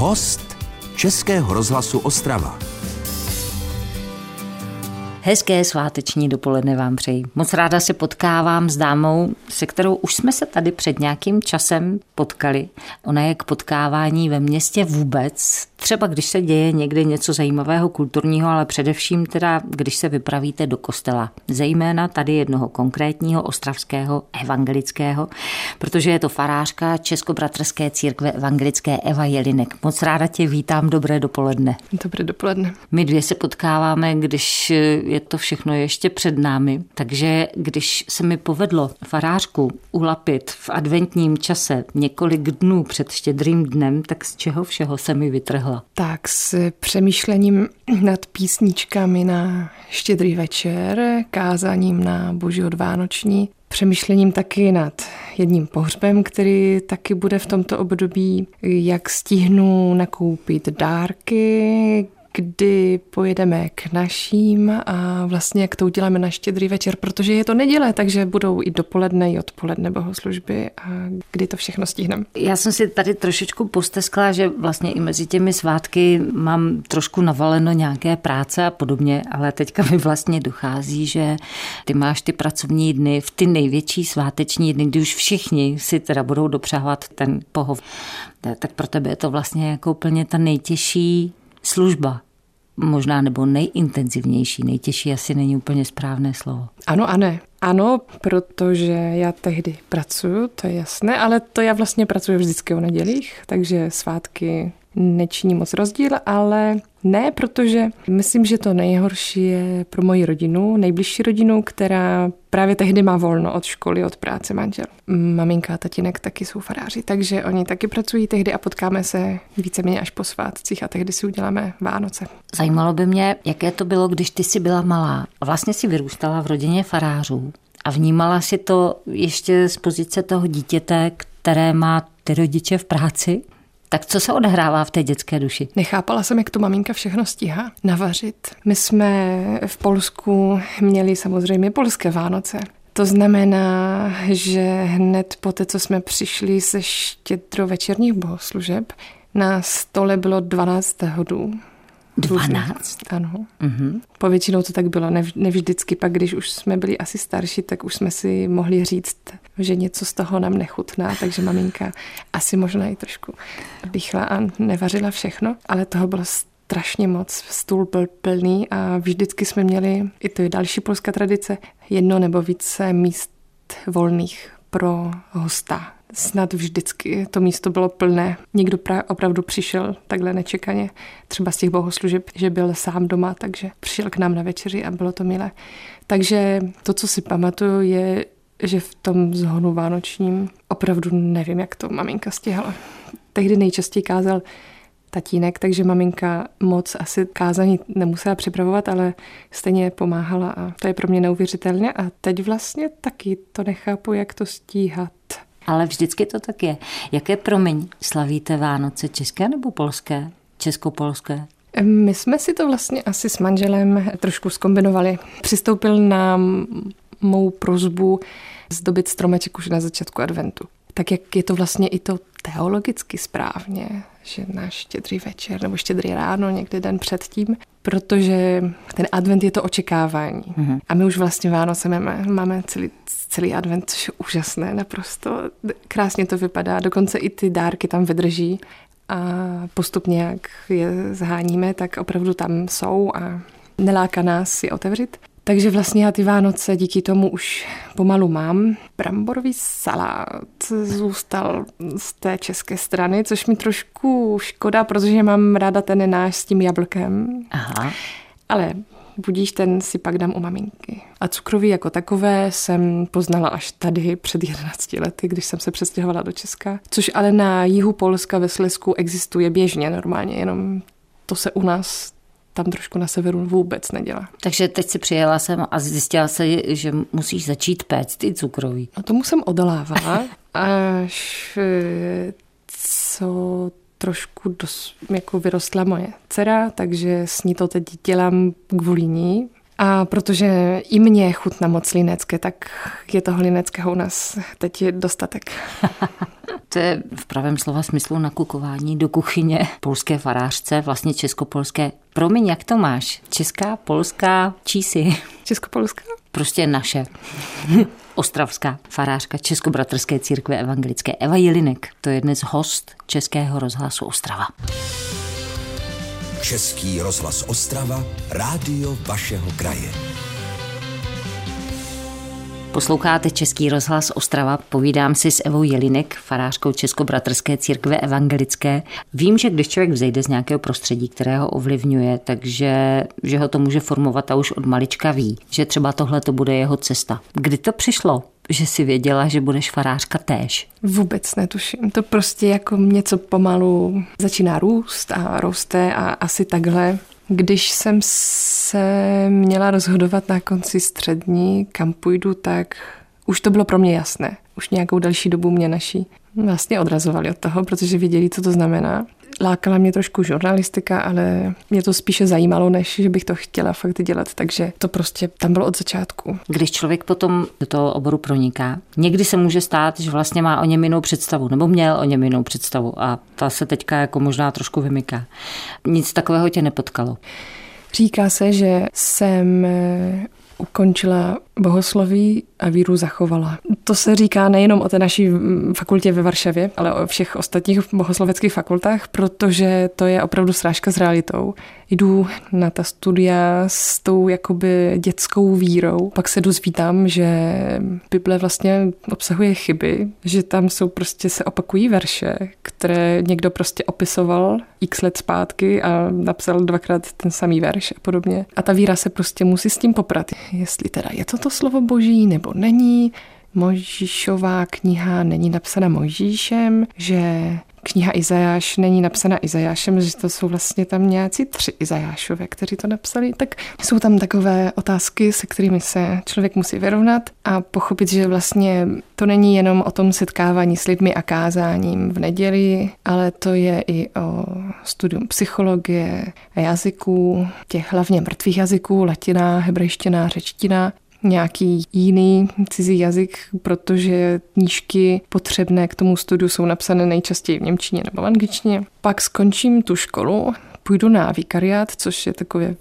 Host Českého rozhlasu Ostrava. Hezké sváteční dopoledne vám přeji. Moc ráda se potkávám s dámou, se kterou už jsme se tady před nějakým časem potkali. Ona je k potkávání ve městě vůbec, třeba když se děje někde něco zajímavého kulturního, ale především teda, když se vypravíte do kostela. Zejména tady jednoho konkrétního ostravského evangelického, protože je to farářka Českobratrské církve evangelické Eva Jelinek. Moc ráda tě vítám, dobré dopoledne. Dobré dopoledne. My dvě se potkáváme, když je to všechno ještě před námi, takže když se mi povedlo farářku ulapit v adventním čase několik dnů před štědrým dnem, tak z čeho všeho se mi vytrhla? Tak s přemýšlením nad písničkami na štědrý večer, kázáním na Boží odvánoční, přemýšlením taky nad jedním pohřbem, který taky bude v tomto období, jak stihnu nakoupit dárky, kdy pojedeme k naším a vlastně jak to uděláme na štědrý večer, protože je to neděle, takže budou i dopoledne, i odpoledne bohoslužby a kdy to všechno stihneme. Já jsem si tady trošičku posteskla, že vlastně i mezi těmi svátky mám trošku navaleno nějaké práce a podobně, ale teďka mi vlastně dochází, že ty máš ty pracovní dny v ty největší sváteční dny, kdy už všichni si teda budou dopřávat ten pohov. Tak pro tebe je to vlastně jako úplně ta nejtěžší služba možná nebo nejintenzivnější, nejtěžší asi není úplně správné slovo. Ano a ne. Ano, protože já tehdy pracuju, to je jasné, ale to já vlastně pracuji vždycky o nedělích, takže svátky nečiní moc rozdíl, ale ne, protože myslím, že to nejhorší je pro moji rodinu, nejbližší rodinu, která právě tehdy má volno od školy, od práce manžel. Maminka a tatínek taky jsou faráři, takže oni taky pracují tehdy a potkáme se víceméně až po svátcích a tehdy si uděláme Vánoce. Zajímalo by mě, jaké to bylo, když ty jsi byla malá. Vlastně si vyrůstala v rodině farářů a vnímala si to ještě z pozice toho dítěte, které má ty rodiče v práci? Tak co se odehrává v té dětské duši? Nechápala jsem, jak to maminka všechno stíhá navařit. My jsme v Polsku měli samozřejmě polské Vánoce. To znamená, že hned po té, co jsme přišli ze štědrovečerních bohoslužeb, na stole bylo 12 hodů. 12? Ano. Mm-hmm. Povětšinou to tak bylo, nevždycky pak, když už jsme byli asi starší, tak už jsme si mohli říct, že něco z toho nám nechutná, takže maminka asi možná i trošku bychla a nevařila všechno, ale toho bylo strašně moc. Stůl byl plný a vždycky jsme měli, i to je další polská tradice, jedno nebo více míst volných pro hosta snad vždycky to místo bylo plné. Někdo pra- opravdu přišel takhle nečekaně, třeba z těch bohoslužeb, že byl sám doma, takže přišel k nám na večeři a bylo to milé. Takže to, co si pamatuju, je, že v tom zhonu vánočním opravdu nevím, jak to maminka stihala. Tehdy nejčastěji kázal tatínek, takže maminka moc asi kázání nemusela připravovat, ale stejně pomáhala a to je pro mě neuvěřitelné a teď vlastně taky to nechápu, jak to stíhat ale vždycky to tak je. Jaké promiň slavíte Vánoce české nebo polské? Česko-polské? My jsme si to vlastně asi s manželem trošku skombinovali. Přistoupil na mou prozbu zdobit stromeček už na začátku adventu. Tak jak je to vlastně i to teologicky správně, že na štědrý večer nebo štědrý ráno, někdy den předtím, protože ten advent je to očekávání. Mm-hmm. A my už vlastně Vánoce máme, máme celý, celý advent, což je úžasné naprosto. Krásně to vypadá, dokonce i ty dárky tam vydrží a postupně, jak je zháníme, tak opravdu tam jsou a neláká nás si otevřít. Takže vlastně já ty Vánoce díky tomu už pomalu mám. Bramborový salát zůstal z té české strany, což mi trošku škoda, protože mám ráda ten náš s tím jablkem. Aha. Ale budíš, ten si pak dám u maminky. A cukroví jako takové jsem poznala až tady před 11 lety, když jsem se přestěhovala do Česka. Což ale na jihu Polska ve Slesku existuje běžně normálně, jenom to se u nás tam trošku na severu vůbec nedělá. Takže teď si přijela jsem a zjistila se, že musíš začít péct i cukroví. No tomu jsem odolávala, až eh, co trošku dos, jako vyrostla moje dcera, takže s ní to teď dělám kvůli ní. A protože i mě chutná moc linecké, tak je toho lineckého u nás teď dostatek. To je v pravém slova smyslu nakukování do kuchyně polské farářce, vlastně českopolské. Promiň, jak to máš? Česká, polská, čísi? Českopolská? Prostě naše. Ostravská farářka Českobratrské církve evangelické Eva Jelinek. To je dnes host Českého rozhlasu Ostrava. Český rozhlas Ostrava, rádio vašeho kraje. Posloucháte Český rozhlas Ostrava, povídám si s Evou Jelinek, farářkou Českobratrské církve evangelické. Vím, že když člověk vzejde z nějakého prostředí, které ho ovlivňuje, takže že ho to může formovat a už od malička ví, že třeba tohle to bude jeho cesta. Kdy to přišlo? že si věděla, že budeš farářka též? Vůbec netuším. To prostě jako něco pomalu začíná růst a roste a asi takhle. Když jsem se měla rozhodovat na konci střední, kam půjdu, tak už to bylo pro mě jasné. Už nějakou další dobu mě naši vlastně odrazovali od toho, protože věděli, co to znamená. Lákala mě trošku žurnalistika, ale mě to spíše zajímalo, než že bych to chtěla fakt dělat, takže to prostě tam bylo od začátku. Když člověk potom do toho oboru proniká, někdy se může stát, že vlastně má o něm jinou představu, nebo měl o něm jinou představu a ta se teďka jako možná trošku vymyká. Nic takového tě nepotkalo. Říká se, že jsem ukončila bohosloví a víru zachovala. To se říká nejenom o té naší fakultě ve Varšavě, ale o všech ostatních bohosloveckých fakultách, protože to je opravdu srážka s realitou. Jdu na ta studia s tou jakoby dětskou vírou, pak se dozvídám, že Bible vlastně obsahuje chyby, že tam jsou prostě se opakují verše, které někdo prostě opisoval x let zpátky a napsal dvakrát ten samý verš a podobně. A ta víra se prostě musí s tím poprat, jestli teda je to to slovo boží nebo není. Mojžíšová kniha není napsána Mojžíšem, že kniha Izajáš není napsána Izajášem, že to jsou vlastně tam nějací tři Izajášové, kteří to napsali, tak jsou tam takové otázky, se kterými se člověk musí vyrovnat a pochopit, že vlastně to není jenom o tom setkávání s lidmi a kázáním v neděli, ale to je i o studium psychologie, jazyků, těch hlavně mrtvých jazyků, latina, hebrejština, řečtina nějaký jiný cizí jazyk, protože knížky potřebné k tomu studiu jsou napsané nejčastěji v Němčině nebo v angličtině. Pak skončím tu školu půjdu na vikariát, což je takové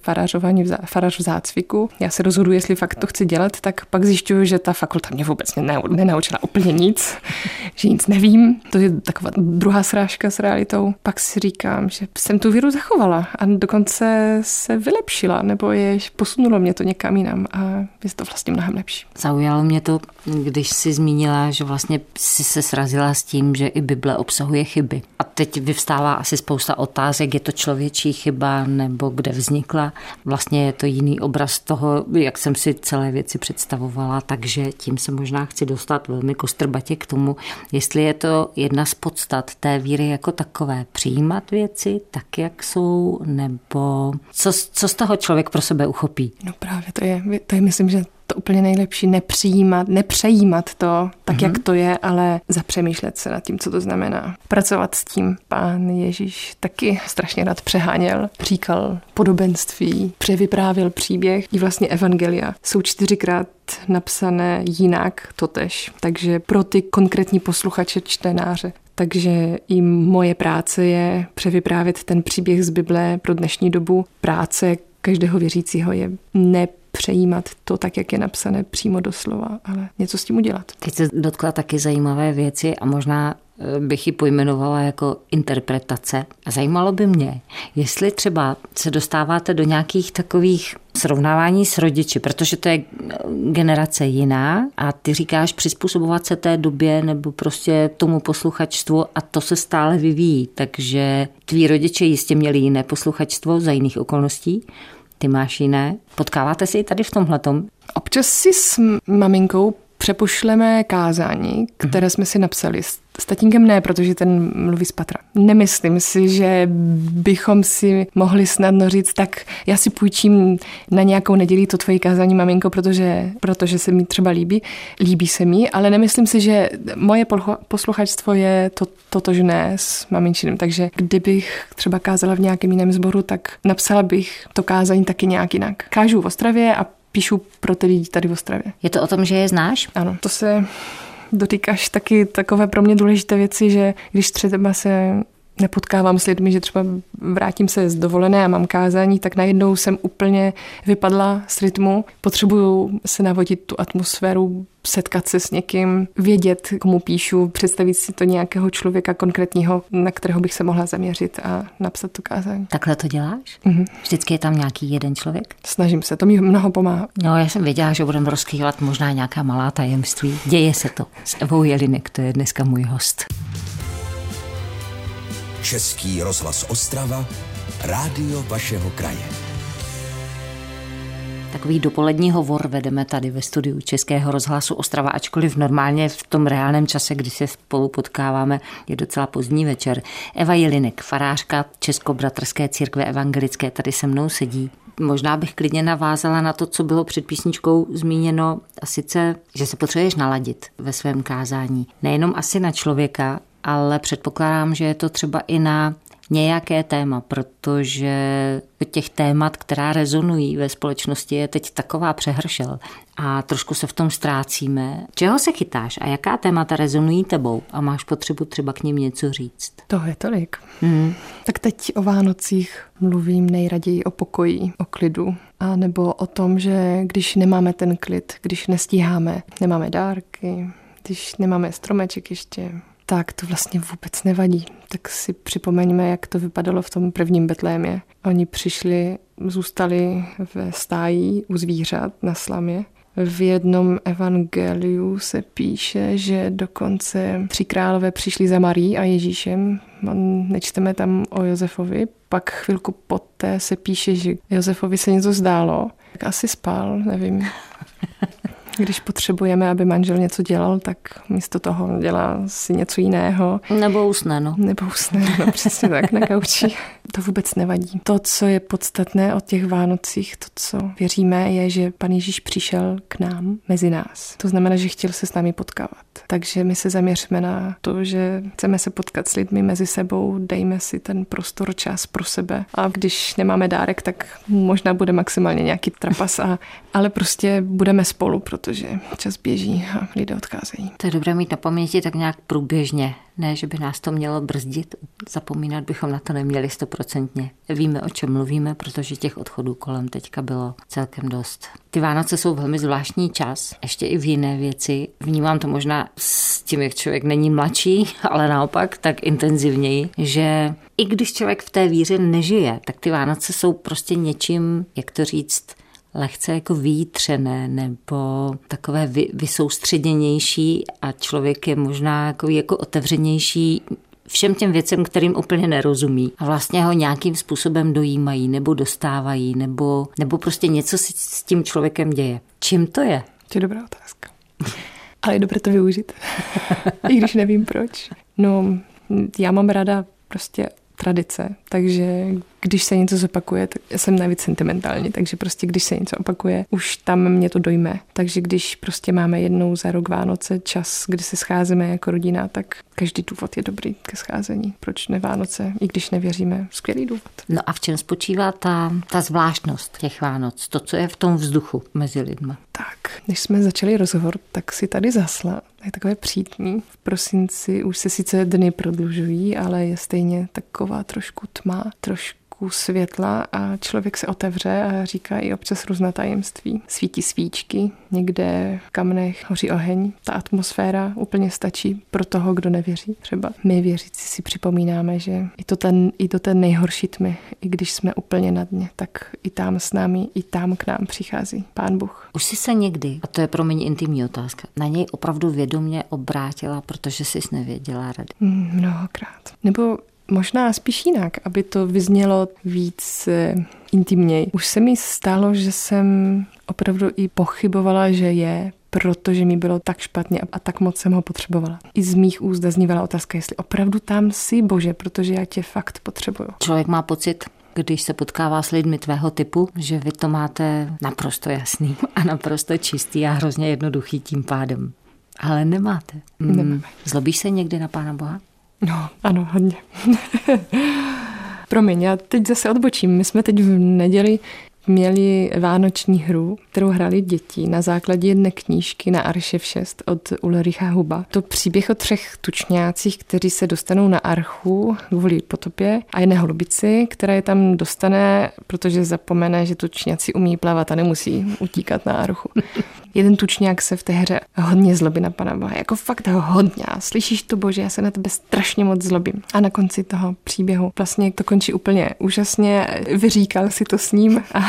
zá, farář v zácviku. Já se rozhodu, jestli fakt to chci dělat, tak pak zjišťuju, že ta fakulta mě vůbec nenaučila úplně nic, že nic nevím. To je taková druhá srážka s realitou. Pak si říkám, že jsem tu víru zachovala a dokonce se vylepšila, nebo je posunulo mě to někam jinam a je to vlastně mnohem lepší. Zaujalo mě to, když si zmínila, že vlastně si se srazila s tím, že i Bible obsahuje chyby. A teď vyvstává asi spousta otázek, je to člověk větší chyba nebo kde vznikla. Vlastně je to jiný obraz toho, jak jsem si celé věci představovala, takže tím se možná chci dostat velmi kostrbatě k tomu, jestli je to jedna z podstat té víry jako takové, přijímat věci tak, jak jsou, nebo co, co z toho člověk pro sebe uchopí? No právě to je, to je myslím, že to úplně nejlepší, nepřijímat, nepřejímat to tak, mm-hmm. jak mhm. to je, ale zapřemýšlet se nad tím, co to znamená. Pracovat s tím. Pán Ježíš taky strašně rád přeháněl, říkal podobenství, převyprávil příběh i vlastně evangelia. Jsou čtyřikrát napsané jinak totež, takže pro ty konkrétní posluchače, čtenáře takže i moje práce je převyprávět ten příběh z Bible pro dnešní dobu. Práce každého věřícího je ne přejímat to tak, jak je napsané přímo doslova, ale něco s tím udělat. Teď se dotkla taky zajímavé věci a možná eh, bych ji pojmenovala jako interpretace. A zajímalo by mě, jestli třeba se dostáváte do nějakých takových srovnávání s rodiči, protože to je generace jiná a ty říkáš přizpůsobovat se té době nebo prostě tomu posluchačstvu a to se stále vyvíjí. Takže tví rodiče jistě měli jiné posluchačstvo za jiných okolností ty máš jiné. Potkáváte si i tady v tomhletom? Občas si s maminkou přepošleme kázání, které jsme si napsali. S tatínkem ne, protože ten mluví z patra. Nemyslím si, že bychom si mohli snadno říct, tak já si půjčím na nějakou neděli to tvoje kázání, maminko, protože, protože se mi třeba líbí. Líbí se mi, ale nemyslím si, že moje posluchačstvo je to, totožné s maminčinem. Takže kdybych třeba kázala v nějakém jiném sboru, tak napsala bych to kázání taky nějak jinak. Kážu v Ostravě a píšu pro ty lidi tady v Ostravě. Je to o tom, že je znáš? Ano, to se dotýkáš taky takové pro mě důležité věci, že když třeba se nepotkávám s lidmi, že třeba vrátím se z dovolené a mám kázání, tak najednou jsem úplně vypadla z rytmu. Potřebuju se navodit tu atmosféru, setkat se s někým, vědět, komu píšu, představit si to nějakého člověka konkrétního, na kterého bych se mohla zaměřit a napsat tu kázání. Takhle to děláš? Mhm. Vždycky je tam nějaký jeden člověk? Snažím se, to mi mnoho pomáhá. No, já jsem věděla, že budeme rozkývat možná nějaká malá tajemství. Děje se to. S Evou Jelinek, to je dneska můj host. Český rozhlas Ostrava, rádio vašeho kraje. Takový dopolední hovor vedeme tady ve studiu Českého rozhlasu Ostrava, ačkoliv normálně v tom reálném čase, kdy se spolu potkáváme, je docela pozdní večer. Eva Jelinek, farářka Českobratrské církve evangelické, tady se mnou sedí. Možná bych klidně navázala na to, co bylo před písničkou zmíněno, a sice, že se potřebuješ naladit ve svém kázání. Nejenom asi na člověka, ale předpokládám, že je to třeba i na nějaké téma, protože těch témat, která rezonují ve společnosti, je teď taková přehršel a trošku se v tom ztrácíme. Čeho se chytáš a jaká témata rezonují tebou a máš potřebu třeba k ním něco říct? To je tolik. Hmm. Tak teď o Vánocích mluvím nejraději o pokoji, o klidu. A nebo o tom, že když nemáme ten klid, když nestíháme, nemáme dárky, když nemáme stromeček ještě, tak to vlastně vůbec nevadí. Tak si připomeňme, jak to vypadalo v tom prvním Betlémě. Oni přišli, zůstali ve stájí u zvířat na slamě. V jednom evangeliu se píše, že dokonce tři králové přišli za Marí a Ježíšem. Nečteme tam o Josefovi. Pak chvilku poté se píše, že Josefovi se něco zdálo. Tak asi spal, nevím. Když potřebujeme, aby manžel něco dělal, tak místo toho dělá si něco jiného. Nebo usne, no. Nebo usne, no přesně tak, na kauči. To vůbec nevadí. To, co je podstatné o těch Vánocích, to, co věříme, je, že Pan Ježíš přišel k nám, mezi nás. To znamená, že chtěl se s námi potkávat. Takže my se zaměříme na to, že chceme se potkat s lidmi mezi sebou, dejme si ten prostor, čas pro sebe. A když nemáme dárek, tak možná bude maximálně nějaký trapas, a, ale prostě budeme spolu, protože čas běží a lidé odcházejí. To je dobré mít na paměti tak nějak průběžně. Ne, že by nás to mělo brzdit. Zapomínat bychom na to neměli stoprocentně. Víme, o čem mluvíme, protože těch odchodů kolem teďka bylo celkem dost. Ty Vánoce jsou velmi zvláštní čas, ještě i v jiné věci. Vnímám to možná s tím, jak člověk není mladší, ale naopak tak intenzivněji, že i když člověk v té víře nežije, tak ty Vánoce jsou prostě něčím, jak to říct, lehce jako vítřené nebo takové vy, vysoustředěnější a člověk je možná jako, jako otevřenější všem těm věcem, kterým úplně nerozumí a vlastně ho nějakým způsobem dojímají nebo dostávají nebo, nebo prostě něco si s tím člověkem děje. Čím to je? To je dobrá otázka. Ale je dobré to využít. I když nevím proč. No, já mám ráda prostě tradice, takže když se něco zopakuje, tak jsem navíc sentimentální, takže prostě když se něco opakuje, už tam mě to dojme. Takže když prostě máme jednou za rok Vánoce čas, kdy se scházíme jako rodina, tak každý důvod je dobrý ke scházení. Proč ne Vánoce, i když nevěříme, skvělý důvod. No a v čem spočívá ta, ta zvláštnost těch Vánoc, to, co je v tom vzduchu mezi lidmi? Tak, když jsme začali rozhovor, tak si tady zasla. Je takové přítní. V prosinci už se sice dny prodlužují, ale je stejně taková trošku tma, trošku trošku světla a člověk se otevře a říká i občas různá tajemství. Svítí svíčky, někde v kamnech hoří oheň. Ta atmosféra úplně stačí pro toho, kdo nevěří. Třeba my věřící si připomínáme, že i to ten, i do té nejhorší tmy, i když jsme úplně na dně, tak i tam s námi, i tam k nám přichází Pán Bůh. Už jsi se někdy, a to je pro mě intimní otázka, na něj opravdu vědomě obrátila, protože jsi nevěděla rady? Mm, mnohokrát. Nebo Možná spíš jinak, aby to vyznělo víc eh, intimněji. Už se mi stalo, že jsem opravdu i pochybovala, že je, protože mi bylo tak špatně a tak moc jsem ho potřebovala. I z mých úst zaznívala otázka, jestli opravdu tam jsi, bože, protože já tě fakt potřebuju. Člověk má pocit, když se potkává s lidmi tvého typu, že vy to máte naprosto jasný a naprosto čistý a hrozně jednoduchý tím pádem. Ale nemáte. Hmm. Zlobíš se někdy na Pána Boha? No, ano, hodně. Promiň, já teď zase odbočím. My jsme teď v neděli měli vánoční hru, kterou hrali děti na základě jedné knížky na Aršev 6 od Ulricha Huba. To příběh o třech tučňácích, kteří se dostanou na archu kvůli potopě a jedné holubici, která je tam dostane, protože zapomene, že tučňáci umí plavat a nemusí utíkat na archu. Jeden tučňák se v té hře hodně zlobí na Pana Boha, jako fakt ho hodně. Slyšíš to, Bože, já se na tebe strašně moc zlobím. A na konci toho příběhu vlastně to končí úplně úžasně, vyříkal si to s ním a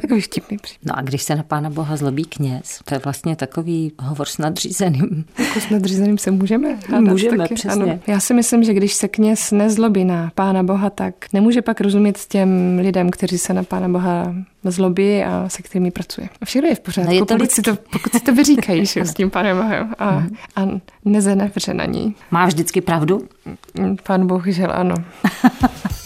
takový vtipný příběh. No a když se na Pána Boha zlobí kněz, to je vlastně takový hovor s nadřízeným. Jako s nadřízeným se můžeme hádat Můžeme, taky. přesně. Ano. Já si myslím, že když se kněz nezlobí na Pána Boha, tak nemůže pak rozumět těm lidem, kteří se na Pána Boha zlobí a se kterými pracuje. A všechno je v pořádku, No je to pokud, si to, pokud si to vyříkají s tím Pánem Bohem a, Mhm. a nezenevře na ní. Má vždycky pravdu? Pán bohužel ano.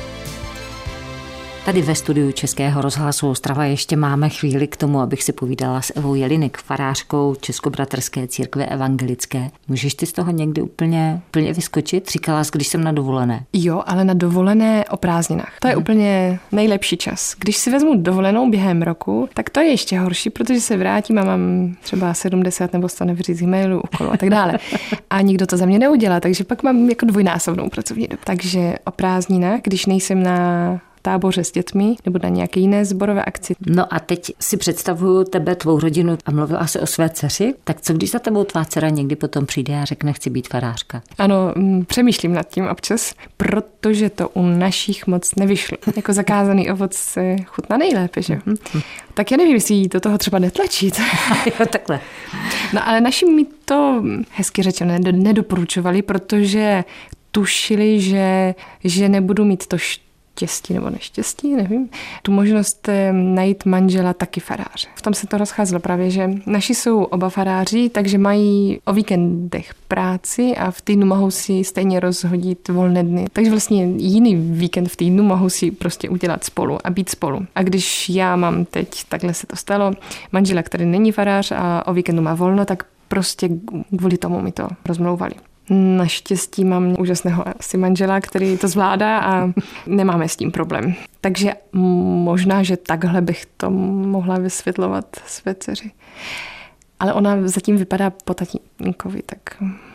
Tady ve studiu Českého rozhlasu Ostrava ještě máme chvíli k tomu, abych si povídala s Evou Jelinek, farářkou Českobratrské církve evangelické. Můžeš ty z toho někdy úplně, úplně vyskočit? Říkala jsi, když jsem na dovolené. Jo, ale na dovolené o prázdninách. To je úplně nejlepší čas. Když si vezmu dovolenou během roku, tak to je ještě horší, protože se vrátím a mám třeba 70 nebo 100 nevříz e-mailů okolo a tak dále. A nikdo to za mě neudělá, takže pak mám jako dvojnásobnou pracovní dobu. Takže o prázdninách, když nejsem na táboře s dětmi nebo na nějaké jiné zborové akci. No a teď si představuju tebe, tvou rodinu a mluvila se o své dceři. Tak co když za tebou tvá dcera někdy potom přijde a řekne, chci být farářka? Ano, mm, přemýšlím nad tím občas, protože to u našich moc nevyšlo. Jako zakázaný ovoc se chutná nejlépe, že? jo? Tak já nevím, jestli jí do toho třeba netlačit. jo, takhle. No ale naši mi to hezky řečeno ned- nedoporučovali, protože tušili, že, že nebudu mít to štěstí nebo neštěstí, nevím, tu možnost eh, najít manžela taky faráře. V tom se to rozcházelo právě, že naši jsou oba faráři, takže mají o víkendech práci a v týdnu mohou si stejně rozhodit volné dny. Takže vlastně jiný víkend v týdnu mohou si prostě udělat spolu a být spolu. A když já mám teď, takhle se to stalo, manžela, který není farář a o víkendu má volno, tak prostě kvůli tomu mi to rozmlouvali. Naštěstí mám úžasného asi manžela, který to zvládá a nemáme s tím problém. Takže možná, že takhle bych to mohla vysvětlovat své dceři. Ale ona zatím vypadá po tatínkovi, tak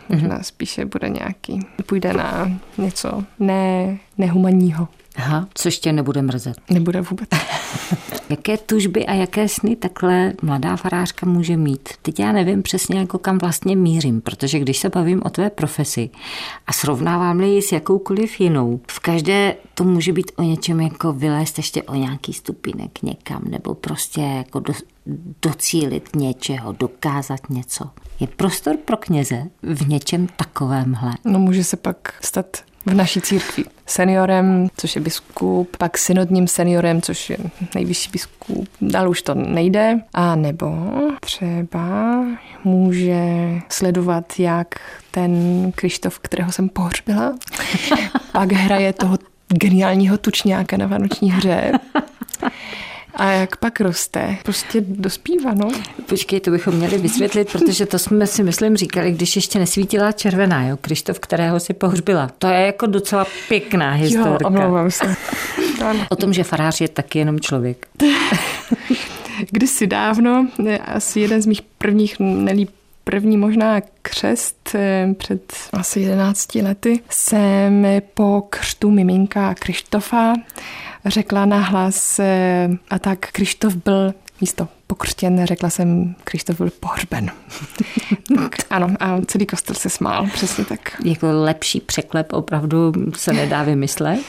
možná spíše bude nějaký, půjde na něco ne, nehumanního. Aha, což tě nebude mrzet. Nebude vůbec. Jaké tužby a jaké sny takhle mladá farářka může mít? Teď já nevím přesně, jako kam vlastně mířím, protože když se bavím o tvé profesi a srovnávám-li ji s jakoukoliv jinou, v každé to může být o něčem jako vylézt ještě o nějaký stupinek někam, nebo prostě jako do, docílit něčeho, dokázat něco. Je prostor pro kněze v něčem takovémhle? No může se pak stát v naší církvi seniorem, což je biskup, pak synodním seniorem, což je nejvyšší biskup. Dál už to nejde. A nebo třeba může sledovat, jak ten Krištof, kterého jsem pohřbila, pak hraje toho geniálního tučňáka na vánoční hře. A jak pak roste? Prostě dospívá, no. Počkej, to bychom měli vysvětlit, protože to jsme si, myslím, říkali, když ještě nesvítila červená, jo, Krištof, kterého si pohřbila. To je jako docela pěkná historka. Jo, omlouvám se. O tom, že farář je taky jenom člověk. Kdysi dávno, asi jeden z mých prvních, nelíp první možná křest před asi 11 lety, jsem po křtu miminka Krištofa řekla nahlas a tak Krištof byl místo pokřtěn, řekla jsem, Krištof byl pohřben. tak, ano, a celý kostel se smál, přesně tak. Jako lepší překlep opravdu se nedá vymyslet.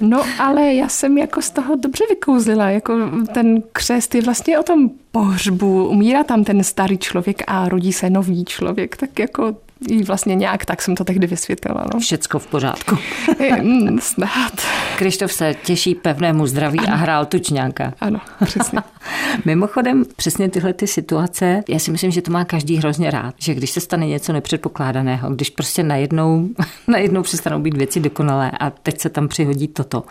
No, ale já jsem jako z toho dobře vykouzlila, jako ten křest je vlastně o tom pohřbu, umírá tam ten starý člověk a rodí se nový člověk, tak jako i vlastně nějak tak jsem to tehdy vysvětlila. No. Všecko v pořádku. mm, snad. Krištof se těší pevnému zdraví ano. a hrál tučňáka. Ano, přesně. Mimochodem, přesně tyhle ty situace, já si myslím, že to má každý hrozně rád, že když se stane něco nepředpokládaného, když prostě najednou, najednou přestanou být věci dokonalé a teď se tam přihodí toto.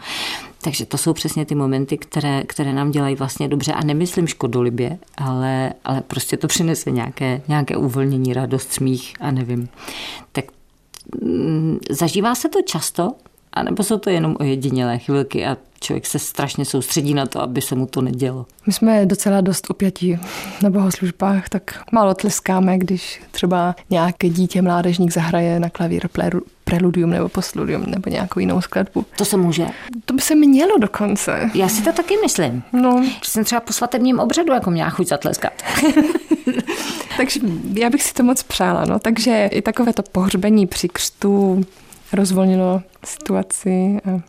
Takže to jsou přesně ty momenty, které, které nám dělají vlastně dobře a nemyslím škodolibě, ale, ale prostě to přinese nějaké, nějaké uvolnění, radost, smích a nevím. Tak mm, zažívá se to často, a nebo jsou to jenom ojedinělé chvilky a člověk se strašně soustředí na to, aby se mu to nedělo. My jsme docela dost upětí na bohoslužbách, tak málo tleskáme, když třeba nějaké dítě, mládežník zahraje na klavír preludium nebo postludium nebo nějakou jinou skladbu. To se může? To by se mělo dokonce. Já si to taky myslím. No. Jsem třeba po svatebním obřadu jako měla chuť zatleskat. Takže já bych si to moc přála. No. Takže i takové to pohřbení při křtu rozvolnilo situaci a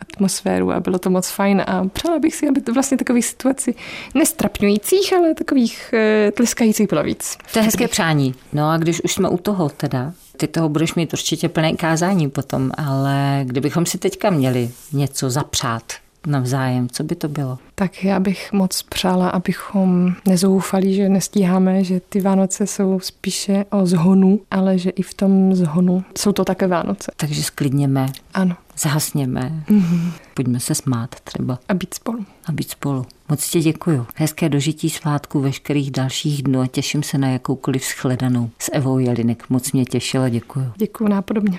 atmosféru a bylo to moc fajn a přála bych si, aby to vlastně takových situací nestrapňujících, ale takových e, tleskajících bylo víc. To je hezké přání. No a když už jsme u toho teda, ty toho budeš mít určitě plné kázání potom, ale kdybychom si teďka měli něco zapřát navzájem, co by to bylo? Tak já bych moc přála, abychom nezoufali, že nestíháme, že ty Vánoce jsou spíše o zhonu, ale že i v tom zhonu jsou to také Vánoce. Takže sklidněme. Ano. Zahasněme. Mm-hmm. Pojďme se smát třeba. A být spolu. A být spolu. Moc ti děkuju. Hezké dožití svátku veškerých dalších dnů a těším se na jakoukoliv shledanou. S Evou Jelinek moc mě těšila, děkuju. Děkuju nápodobně.